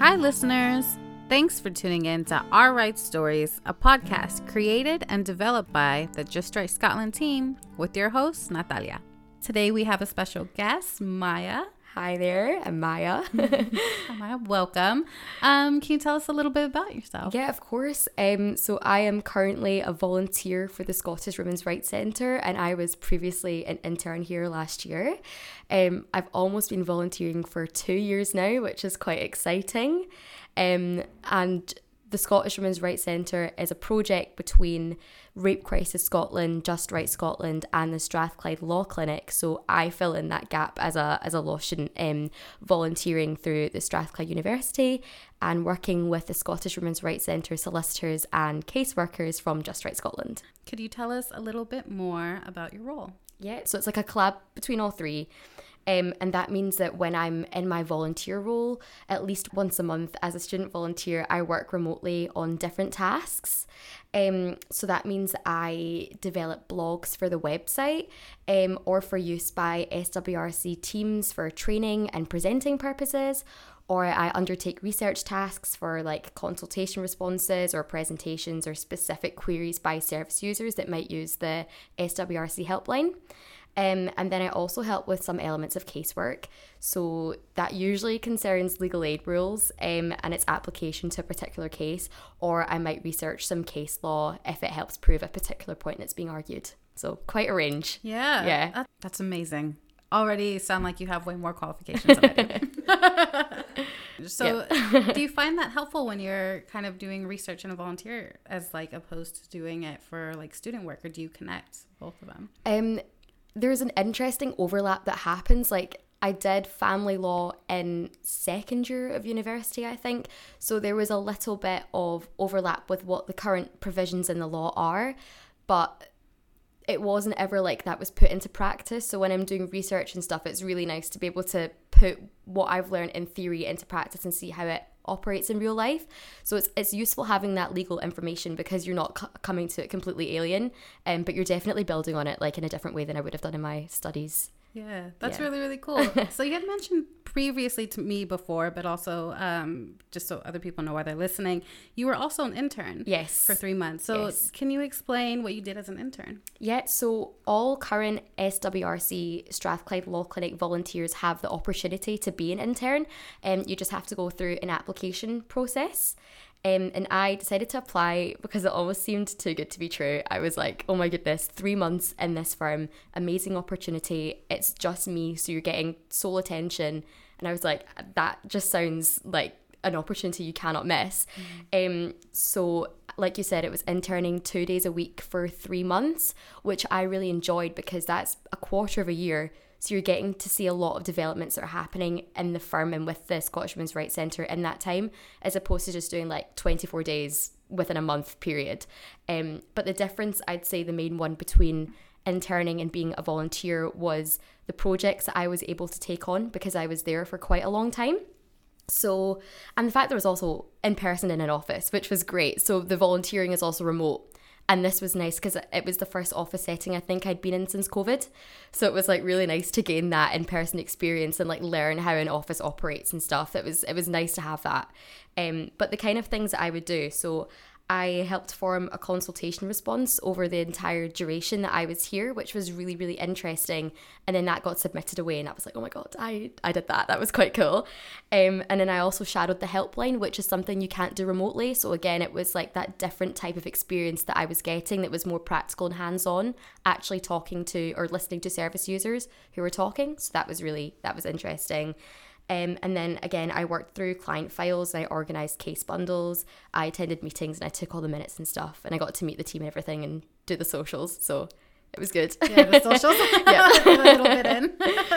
Hi, listeners. Thanks for tuning in to Our Right Stories, a podcast created and developed by the Just Right Scotland team with your host, Natalia. Today we have a special guest, Maya. Hi there, I'm Maya. Hi, Maya. Welcome. Um, can you tell us a little bit about yourself? yeah, of course. Um, so I am currently a volunteer for the Scottish Women's Rights Centre, and I was previously an intern here last year. Um, I've almost been volunteering for two years now, which is quite exciting. Um, and the Scottish Women's Rights Centre is a project between Rape Crisis Scotland, Just Right Scotland, and the Strathclyde Law Clinic. So I fill in that gap as a as a law student, um, volunteering through the Strathclyde University and working with the Scottish Women's Rights Centre solicitors and caseworkers from Just Right Scotland. Could you tell us a little bit more about your role? Yeah, so it's like a collab between all three. Um, and that means that when I'm in my volunteer role, at least once a month as a student volunteer, I work remotely on different tasks. Um, so that means I develop blogs for the website um, or for use by SWRC teams for training and presenting purposes, or I undertake research tasks for like consultation responses or presentations or specific queries by service users that might use the SWRC helpline. Um, and then I also help with some elements of casework. So that usually concerns legal aid rules um, and its application to a particular case, or I might research some case law if it helps prove a particular point that's being argued. So quite a range. Yeah. Yeah. that's amazing. Already sound like you have way more qualifications than I do. so, do you find that helpful when you're kind of doing research and a volunteer as like opposed to doing it for like student work, or do you connect both of them? Um, there's an interesting overlap that happens. Like I did family law in second year of university, I think. So there was a little bit of overlap with what the current provisions in the law are, but it wasn't ever like that was put into practice. So when I'm doing research and stuff, it's really nice to be able to put what I've learned in theory into practice and see how it operates in real life. So it's it's useful having that legal information because you're not c- coming to it completely alien, um, but you're definitely building on it like in a different way than I would have done in my studies. Yeah, that's Yeah. really really cool. so you had mentioned previously to me before, but also um, just so other people know why they're listening, you were also an intern. Yes. For three months. So Yes. can you explain what you did as an intern? Yeah, so all current SWRC Strathclyde Law Clinic volunteers have the opportunity to be an intern. Um, you just have to go through an application process. Um, and I decided to apply because it almost seemed too good to be true. I was like, oh my goodness, three months in this firm, amazing opportunity. It's just me, so you're getting sole attention. And I was like, that just sounds like an opportunity you cannot miss. Um, so, like you said, it was interning two days a week for three months, which I really enjoyed because that's a quarter of a year. So you're getting to see a lot of developments that are happening in the firm and with the Scottish Women's Rights Centre in that time, as opposed to just doing like 24 days within a month period. Um, but the difference, I'd say, the main one between interning and being a volunteer was the projects that I was able to take on because I was there for quite a long time. So, and the fact there was also in person in an office, which was great. So the volunteering is also remote. And this was nice because it was the first office setting I think I'd been in since COVID. So it was like really nice to gain that in person experience and like learn how an office operates and stuff. It was it was nice to have that. Um, but the kind of things that I would do. So I helped form a consultation response over the entire duration that I was here, which was really, really interesting. And then that got submitted away, and I was like, oh my god, I, I did that. That was quite cool. Um, and then I also shadowed the helpline, which is something you can't do remotely. So again, it was like that different type of experience that I was getting that was more practical and hands on, actually talking to or listening to service users who were talking. So that was really that was interesting. Um, and then again, I worked through client files, I organised case bundles, I attended meetings, and I took all the minutes and stuff. And I got to meet the team and everything and do the socials. So it was good. Yeah, the socials. Yeah. a little bit in.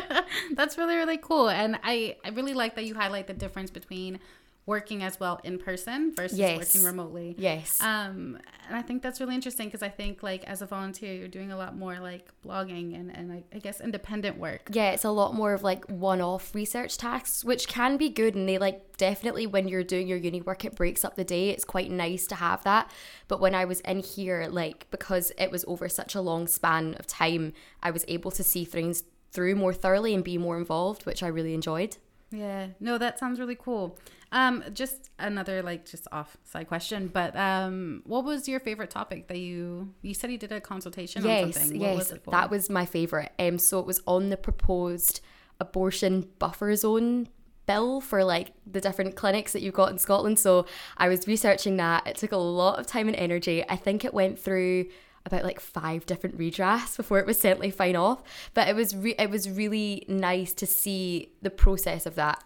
That's really, really cool. And I, I really like that you highlight the difference between working as well in person versus Yes. working remotely. yes. Um, and I think that's really interesting because I think like as a volunteer, you're doing a lot more like blogging and, and I, I guess independent work. yeah, it's a lot more of like one off research tasks, which can be good. And they like definitely when you're doing your uni work, it breaks up the day. It's quite nice to have that. But when I was in here, like because it was over such a long span of time, I was able to see things through more thoroughly and be more involved, which I really enjoyed. Yeah. No, that sounds really cool. Um, just another like just off side question, but um, what was your favorite topic that you you said you did a consultation yes, on something? What yes, was it for? that was my favorite. Um, so it was on the proposed abortion buffer zone bill for like the different clinics that you've got in Scotland. So I was researching that. It took a lot of time and energy. I think it went through about like five different redrafts before it was sent like fine off. But it was re- it was really nice to see the process of that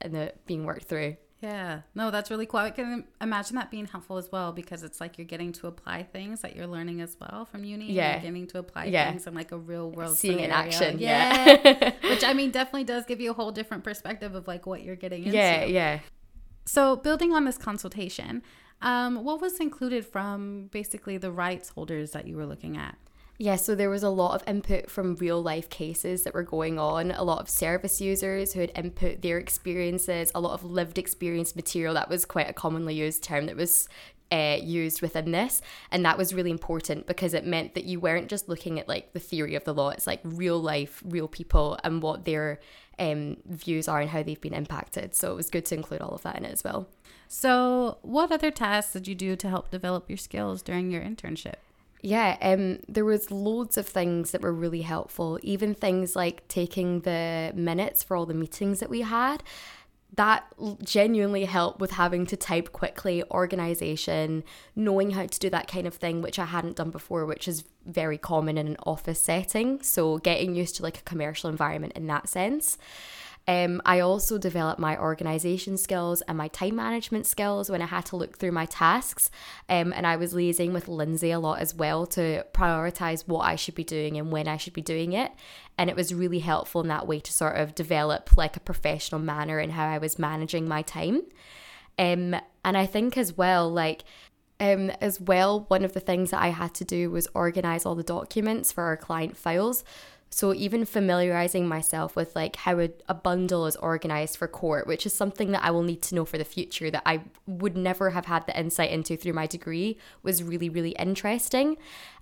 and the being worked through. Yeah, no, that's really cool. I can imagine that being helpful as well because it's like you're getting to apply things that you're learning as well from uni. Yeah. You're getting to apply Yeah. things in like a real world Seeing it in action, Yeah. yeah. Which I mean definitely does give you a whole different perspective of like what you're getting into. Yeah, yeah. So building on this consultation, um, what was included from basically the rights holders that you were looking at? Yeah, so there was a lot of input from real life cases that were going on, a lot of service users who had input their experiences, a lot of lived experience material. That was quite a commonly used term that was uh, used within this. And that was really important because it meant that you weren't just looking at like the theory of the law, it's like real life, real people, and what their um, views are and how they've been impacted. So it was good to include all of that in it as well. So, what other tasks did you do to help develop your skills during your internship? Yeah, um, there was loads of things that were really helpful. Even things like taking the minutes for all the meetings that we had. That genuinely helped with having to type quickly, organization, knowing how to do that kind of thing, which I hadn't done before, which is very common in an office setting. So getting used to like a commercial environment in that sense. Um, I also developed my organization skills and my time management skills when I had to look through my tasks. Um, and I was liaising with Lindsay a lot as well to prioritize what I should be doing and when I should be doing it. And it was really helpful in that way to sort of develop like a professional manner in how I was managing my time. Um, and I think as well, like, um, as well, one of the things that I had to do was organize all the documents for our client files. So even familiarizing myself with like how a, a bundle is organized for court, which is something that I will need to know for the future that I would never have had the insight into through my degree, was really really interesting.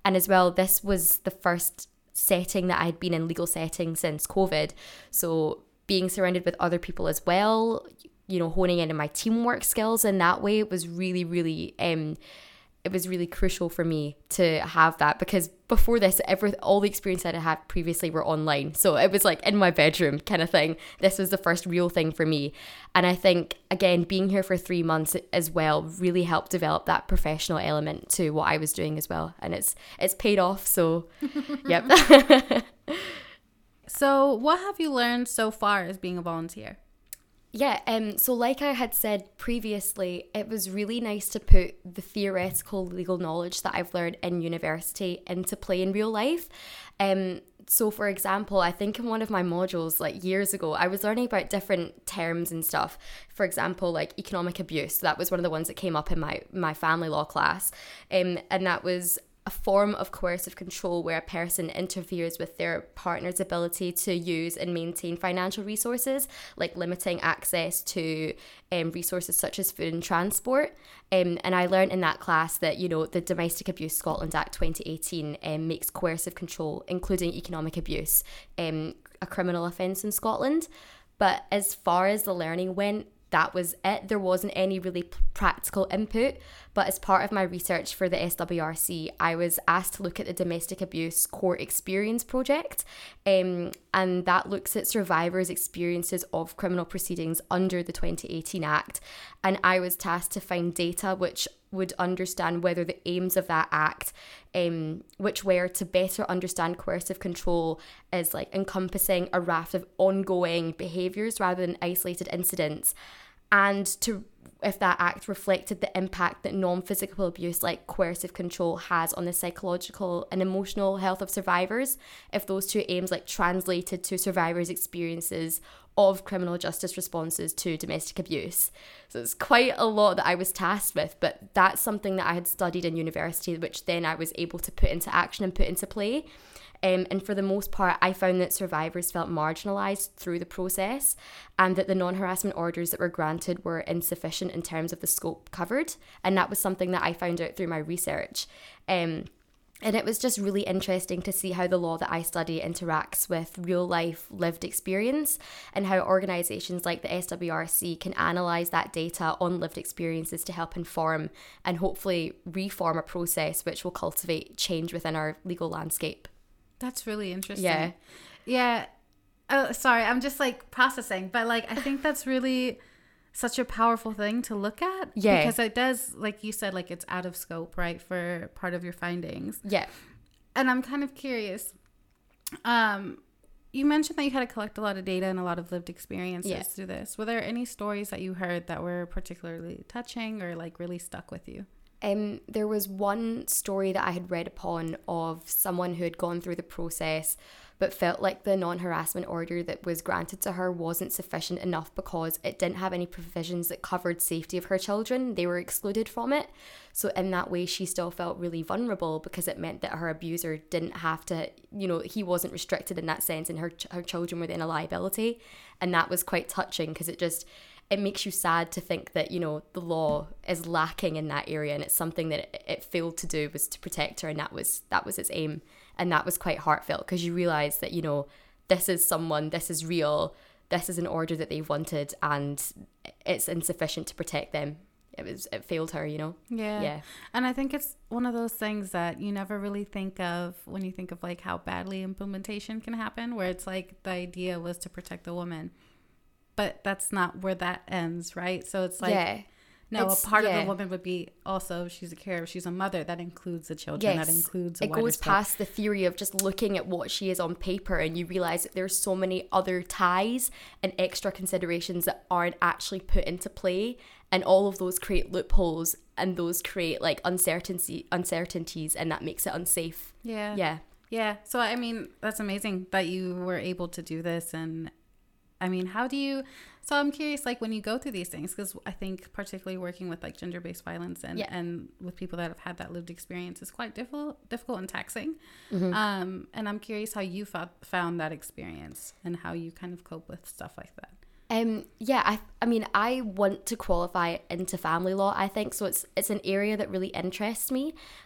And as well, this was the first setting that I had been in legal setting since COVID. So being surrounded with other people as well, you know, honing in on my teamwork skills in that way was really really um it was really crucial for me to have that because before this, every all the experience that I had previously were online. So it was like in my bedroom kind of thing. This was the first real thing for me. And I think, again, being here for three months as well really helped develop that professional element to what I was doing as well. And it's it's paid off. So, yep. So, what have you learned so far as being a volunteer? Yeah, um, so like I had said previously, it was really nice to put the theoretical legal knowledge that I've learned in university into play in real life. Um, so for example, I think in one of my modules like years ago, I was learning about different terms and stuff. For example, like economic abuse. That was one of the ones that came up in my my family law class, um, and that was a form of coercive control where a person interferes with their partner's ability to use and maintain financial resources, like limiting access to um, resources such as food and transport. Um, and I learned in that class that, you know, the Domestic Abuse Scotland Act 2018 um, makes coercive control, including economic abuse, um, a criminal offence in Scotland. But as far as the learning went, that was it. There wasn't any really practical input. But as part of my research for the SWRC, I was asked to look at the Domestic Abuse Court Experience Project. Um, and that looks at survivors' experiences of criminal proceedings under the 2018 Act. And I was tasked to find data which would understand whether the aims of that act, um, which were to better understand coercive control, is like encompassing a raft of ongoing behaviours rather than isolated incidents, and to if that act reflected the impact that non-physical abuse like coercive control has on the psychological and emotional health of survivors if those two aims like translated to survivors experiences of criminal justice responses to domestic abuse. So it's quite a lot that i was tasked with but that's something that i had studied in university which then i was able to put into action and put into play um, and for the most part, I found that survivors felt marginalised through the process and that the non harassment orders that were granted were insufficient in terms of the scope covered. And that was something that I found out through my research. Um, And it was just really interesting to see how the law that I study interacts with real life lived experience and how organisations like the SWRC can analyse that data on lived experiences to help inform and hopefully reform a process which will cultivate change within our legal landscape. That's really interesting. Yeah. Yeah. Oh, sorry. I'm just like processing, but like, I think that's really such a powerful thing to look at. Yeah. Because it does, like you said, like it's out of scope, right, for part of your findings. Yeah. And I'm kind of curious. Um, you mentioned that you had to collect a lot of data and a lot of lived experiences Yeah. through this. Were there any stories that you heard that were particularly touching or like really stuck with you? Um, there was one story that I had read upon of someone who had gone through the process but felt like the non harassment order that was granted to her wasn't sufficient enough because it didn't have any provisions that covered safety of her children. They were excluded from it. So, in that way, she still felt really vulnerable because it meant that her abuser didn't have to, you know, he wasn't restricted in that sense and her, her children were then a liability. And that was quite touching because it just, it makes you sad to think that you know the law is lacking in that area and it's something that it, failed to do was to protect her and that was that was its aim and that was quite heartfelt because you realize that you know this is someone this is real this is an order that they wanted and it's insufficient to protect them. It was it failed her you know? Yeah. yeah. And I think it's one of those things that you never really think of when you think of like how badly implementation can happen, where it's like the idea was to protect the woman, but that's not where that ends, right? So it's like, yeah no, It's- a part of yeah. the woman would be also she's a carer, she's a mother. That includes the children. Yes, That includes it goes scope. past the theory of just looking at what she is on paper and you realize that there's so many other ties and extra considerations that aren't actually put into play and all of those create loopholes and those create like uncertainty uncertainties and that makes it unsafe Yeah. yeah Yeah. So I mean, that's amazing that you were able to do this and I mean, how do you so I'm curious like when you go through these things cuz I think particularly working with like gender-based violence and Yeah. and with people that have had that lived experience is quite difficult difficult and taxing. Mm-hmm. Um and I'm curious how you found found that experience and how you kind of cope with stuff like that. Um, yeah, I, I mean, I want to qualify into family law. I think so. It's it's an area that really interests me,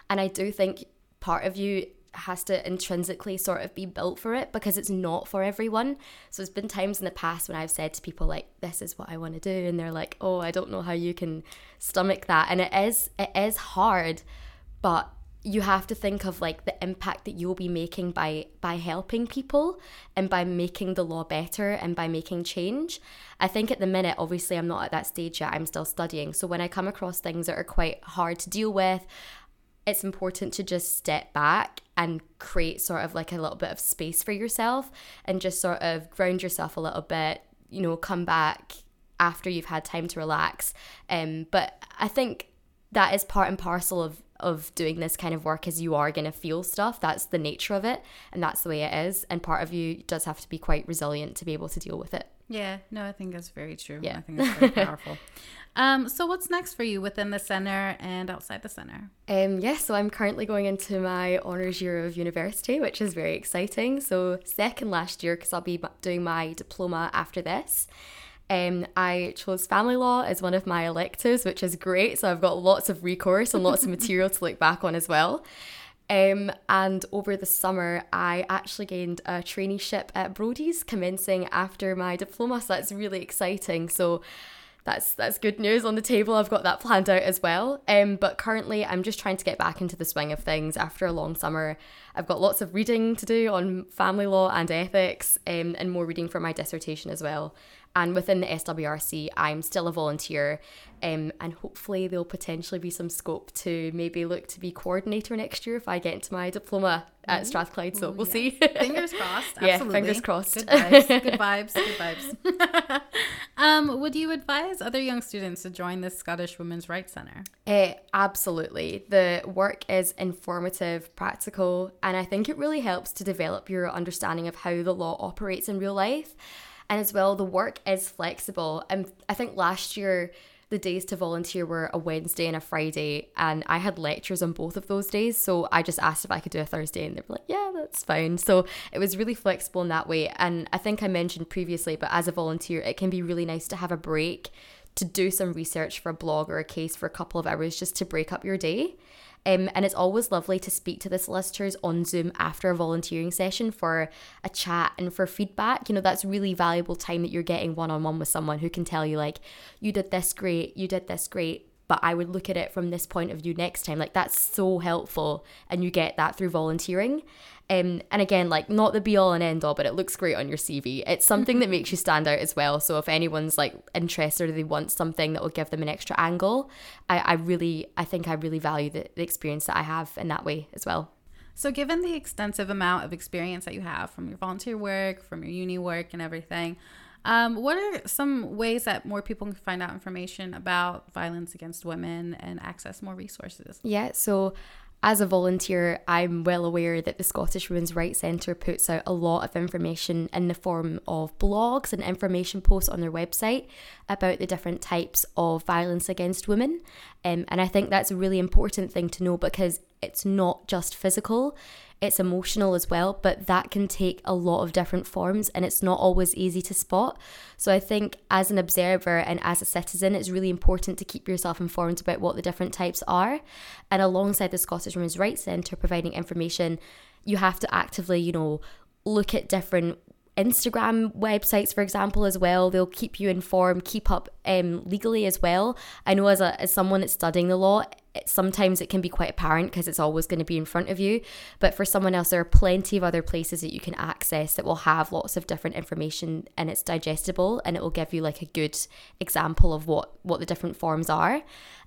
and I do think part of you has to intrinsically sort of be built for it because it's not for everyone. So there's been times in the past when I've said to people like, "This is what I want to do," and they're like, "Oh, I don't know how you can stomach that," and it is it is hard, but you have to think of like the impact that you'll be making by by helping people and by making the law better and by making change i think at the minute obviously i'm not at that stage yet i'm still studying so when i come across things that are quite hard to deal with it's important to just step back and create sort of like a little bit of space for yourself and just sort of ground yourself a little bit you know come back after you've had time to relax. Um but i think that is part and parcel of of doing this kind of work is you are going to feel stuff. That's the nature of it and that's the way it is. And part of you does have to be quite resilient to be able to deal with it Yeah, no, I think that's very true. Yeah. I think that's very powerful. Um, so what's next for you within the center and outside the center? Um, yeah, so I'm currently going into my honours year of university, which is very exciting. So, second last year, because I'll be doing my diploma after this. Um, I chose family law as one of my electives, which is great. So, I've got lots of recourse and lots of material to look back on as well. Um, and over the summer, I actually gained a traineeship at Brodies, commencing after my diploma. So, that's really exciting. So, that's that's good news on the table. I've got that planned out as well. Um, but currently, I'm just trying to get back into the swing of things after a long summer. I've got lots of reading to do on family law and ethics, um, and more reading for my dissertation as well. And within the SWRC, I'm still a volunteer, um, and hopefully there'll potentially be some scope to maybe look to be coordinator next year if I get into my diploma at Strathclyde. So we'll see. Fingers crossed. Yeah, Absolutely. fingers crossed. Good vibes. Good vibes. Good vibes. um, would you advise other young students to join the Scottish Women's Rights Centre? Uh, absolutely. The work is informative, practical, and I think it really helps to develop your understanding of how the law operates in real life. And as well, the work is flexible. And I think last year, the days to volunteer were a Wednesday and a Friday, and I had lectures on both of those days. So I just asked if I could do a Thursday, and they were like, yeah, that's fine. So it was really flexible in that way. And I think I mentioned previously, but as a volunteer, it can be really nice to have a break to do some research for a blog or a case for a couple of hours just to break up your day. Um, and it's always lovely to speak to the solicitors on Zoom after a volunteering session for a chat and for feedback. You know, that's really valuable time that you're getting one on one with someone who can tell you, like, you did this great, you did this great, but I would look at it from this point of view next time. Like, that's so helpful. And you get that through volunteering. Um, and again, like not the be all and end all, but it looks great on your CV. It's something that makes you stand out as well. So if anyone's like interested or they want something that will give them an extra angle, I, I really, I think I really value the, the experience that I have in that way as well. So, given the extensive amount of experience that you have from your volunteer work, from your uni work, and everything, um, what are some ways that more people can find out information about violence against women and access more resources? Yeah, so as a volunteer, I'm well aware that the Scottish Women's Rights Centre puts out a lot of information in the form of blogs and information posts on their website about the different types of violence against women. Um, and I think that's a really important thing to know because it's not just physical, it's emotional as well, but that can take a lot of different forms and it's not always easy to spot. So I think as an observer and as a citizen, it's really important to keep yourself informed about what the different types are. And alongside the Scottish Women's Rights Centre providing information, you have to actively, you know, look at different Instagram websites, for example, as well. They'll keep you informed, keep up um, legally as well. I know as, a, as someone that's studying the law, sometimes it can be quite apparent because it's always going to be in front of you. But for someone else, there are plenty of other places that you can access that will have lots of different information and it's digestible and it will give you like a good example of what, what the different forms are.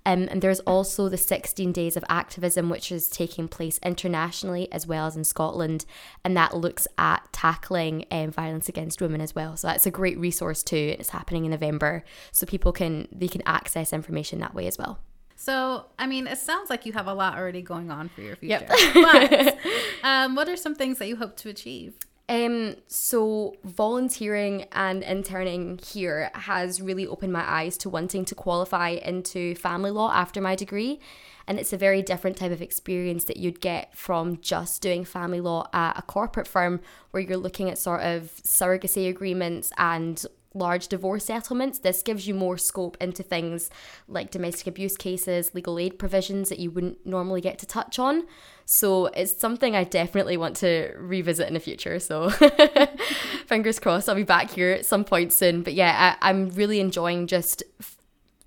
Um, and there's also the 16 days of activism, which is taking place internationally as well as in Scotland. And that looks at tackling um, violence against women as well. So that's a great resource too. It's happening in November. So people can, they can access information that way as well. So, I mean, it sounds like you have a lot already going on for your future. Yep. but um, what are some things that you hope to achieve? Um, so volunteering and interning here has really opened my eyes to wanting to qualify into family law after my degree. And it's a very different type of experience that you'd get from just doing family law at a corporate firm where you're looking at sort of surrogacy agreements and large divorce settlements, this gives you more scope into things like domestic abuse cases, legal aid provisions that you wouldn't normally get to touch on. So it's something I definitely want to revisit in the future. So fingers crossed, I'll be back here at some point soon. But yeah, I, I'm really enjoying just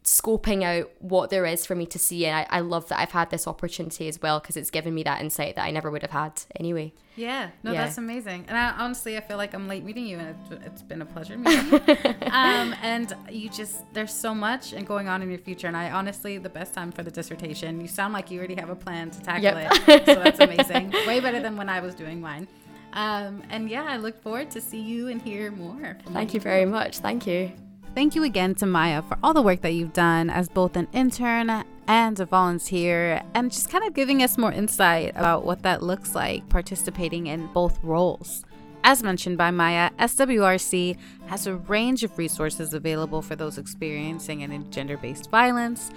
scoping out what there is for me to see. And I, I love that I've had this opportunity as well because it's given me that insight that I never would have had anyway. Yeah, no, yeah. that's amazing. And I, honestly, I feel like I'm late meeting you, and it's, it's been a pleasure meeting you. um, and you just, there's so much and going on in your future. And I honestly, the best time for the dissertation, you sound like you already have a plan to tackle yep. it. So that's amazing. Way better than when I was doing mine. Um, and yeah, I look forward to see you and hear more. Thank you very much. Thank you. Thank you again to Maya for all the work that you've done as both an intern and a volunteer, and just kind of giving us more insight about what that looks like participating in both roles. As mentioned by Maya, SWRC has a range of resources available for those experiencing any gender based violence.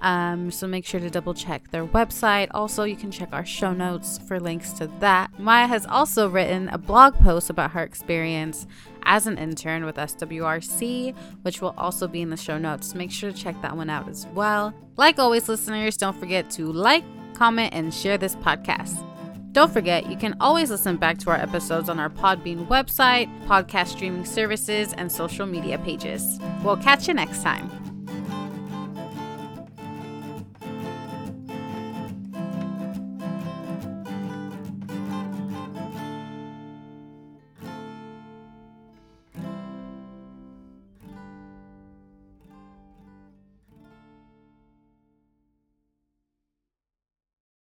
Um, so make sure to double check their website. Also, you can check our show notes for links to that. Maya has also written a blog post about her experience as an intern with SWRC, which will also be in the show notes. Make sure to check that one out as well. Like always, listeners, don't forget to like, comment, and share this podcast. Don't forget, you can always listen back to our episodes on our Podbean website, podcast streaming services, and social media pages. We'll catch you next time.